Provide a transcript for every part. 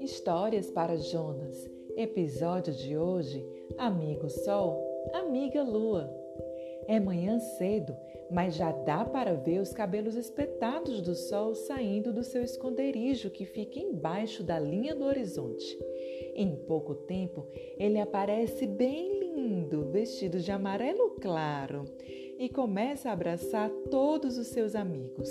Histórias para Jonas. Episódio de hoje: Amigo Sol, Amiga Lua. É manhã cedo, mas já dá para ver os cabelos espetados do sol saindo do seu esconderijo que fica embaixo da linha do horizonte. Em pouco tempo, ele aparece bem lindo, vestido de amarelo claro, e começa a abraçar todos os seus amigos.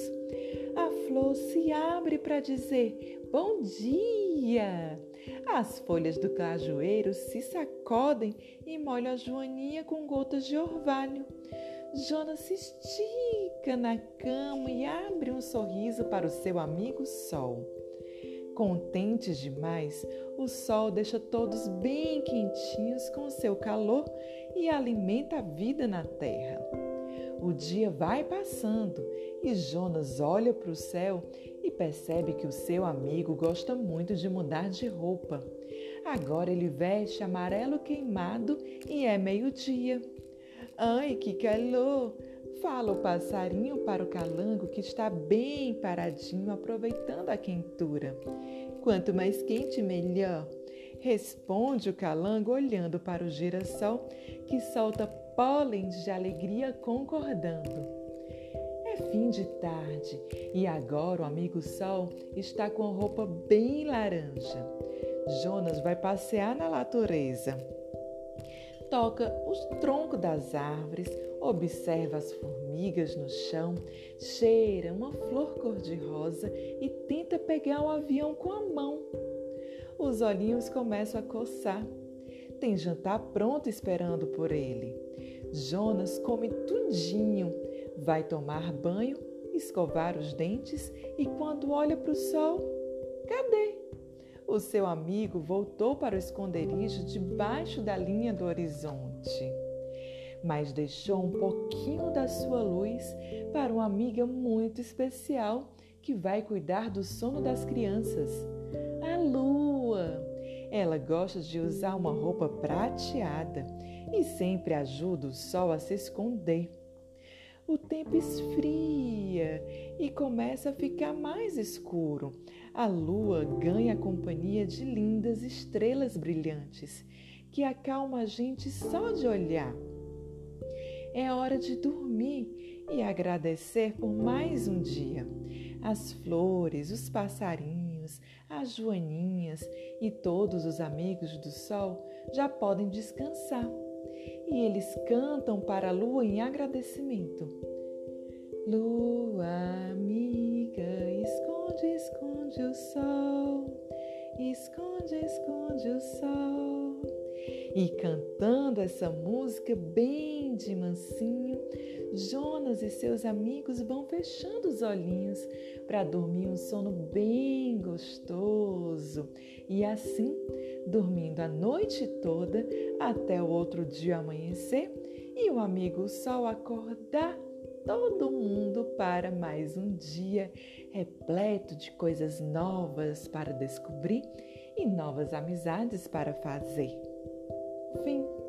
A flor se abre para dizer: Bom dia! As folhas do cajueiro se sacodem e molham a joaninha com gotas de orvalho. Jonas se estica na cama e abre um sorriso para o seu amigo Sol. Contentes demais, o sol deixa todos bem quentinhos com seu calor e alimenta a vida na terra. O dia vai passando e Jonas olha para o céu e percebe que o seu amigo gosta muito de mudar de roupa. Agora ele veste amarelo queimado e é meio-dia. Ai, que calor! Fala o passarinho para o calango que está bem paradinho, aproveitando a quentura. Quanto mais quente, melhor. Responde o calango olhando para o girassol que solta pólen de alegria concordando. É fim de tarde e agora o amigo Sol está com roupa bem laranja. Jonas vai passear na natureza. Toca os troncos das árvores, observa as formigas no chão, cheira uma flor cor-de-rosa e tenta pegar um avião com a mão. Os olhinhos começam a coçar. Tem jantar pronto esperando por ele. Jonas come tudinho, vai tomar banho, escovar os dentes e quando olha para o sol, cadê? O seu amigo voltou para o esconderijo debaixo da linha do horizonte, mas deixou um pouquinho da sua luz para uma amiga muito especial que vai cuidar do sono das crianças. Ela gosta de usar uma roupa prateada e sempre ajuda o sol a se esconder. O tempo esfria e começa a ficar mais escuro. A lua ganha a companhia de lindas estrelas brilhantes que acalma a gente só de olhar. É hora de dormir e agradecer por mais um dia. As flores, os passarinhos, as joaninhas e todos os amigos do sol já podem descansar e eles cantam para a lua em agradecimento. Lua amiga, esconde, esconde o sol, esconde, esconde o sol. E cantando essa música bem de mansinho, Jonas e seus amigos vão fechando os olhinhos para dormir um sono bem gostoso e assim dormindo a noite toda até o outro dia amanhecer e o amigo Sol acordar todo mundo para mais um dia repleto de coisas novas para descobrir e novas amizades para fazer. Fim.